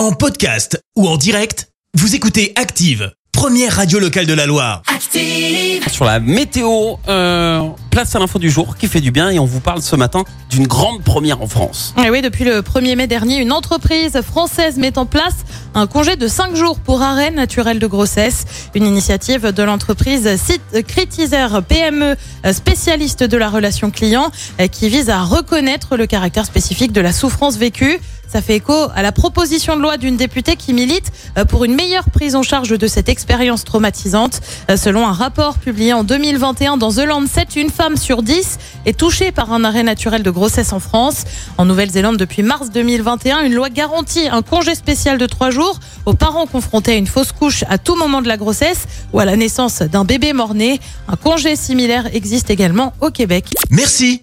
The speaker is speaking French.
En podcast ou en direct, vous écoutez Active, première radio locale de la Loire. Active. sur la météo. Euh, place à l'info du jour qui fait du bien et on vous parle ce matin d'une grande première en France. Et oui, depuis le 1er mai dernier, une entreprise française met en place un congé de 5 jours pour arrêt naturel de grossesse. Une initiative de l'entreprise Site Critizer PME, euh, spécialiste de la relation client, euh, qui vise à reconnaître le caractère spécifique de la souffrance vécue. Ça fait écho à la proposition de loi d'une députée qui milite euh, pour une meilleure prise en charge de cette expérience traumatisante. Euh, Selon un rapport publié en 2021 dans The Lancet, une femme sur 10 est touchée par un arrêt naturel de grossesse en France. En Nouvelle-Zélande, depuis mars 2021, une loi garantit un congé spécial de 3 jours aux parents confrontés à une fausse couche à tout moment de la grossesse ou à la naissance d'un bébé mort-né. Un congé similaire existe également au Québec. Merci,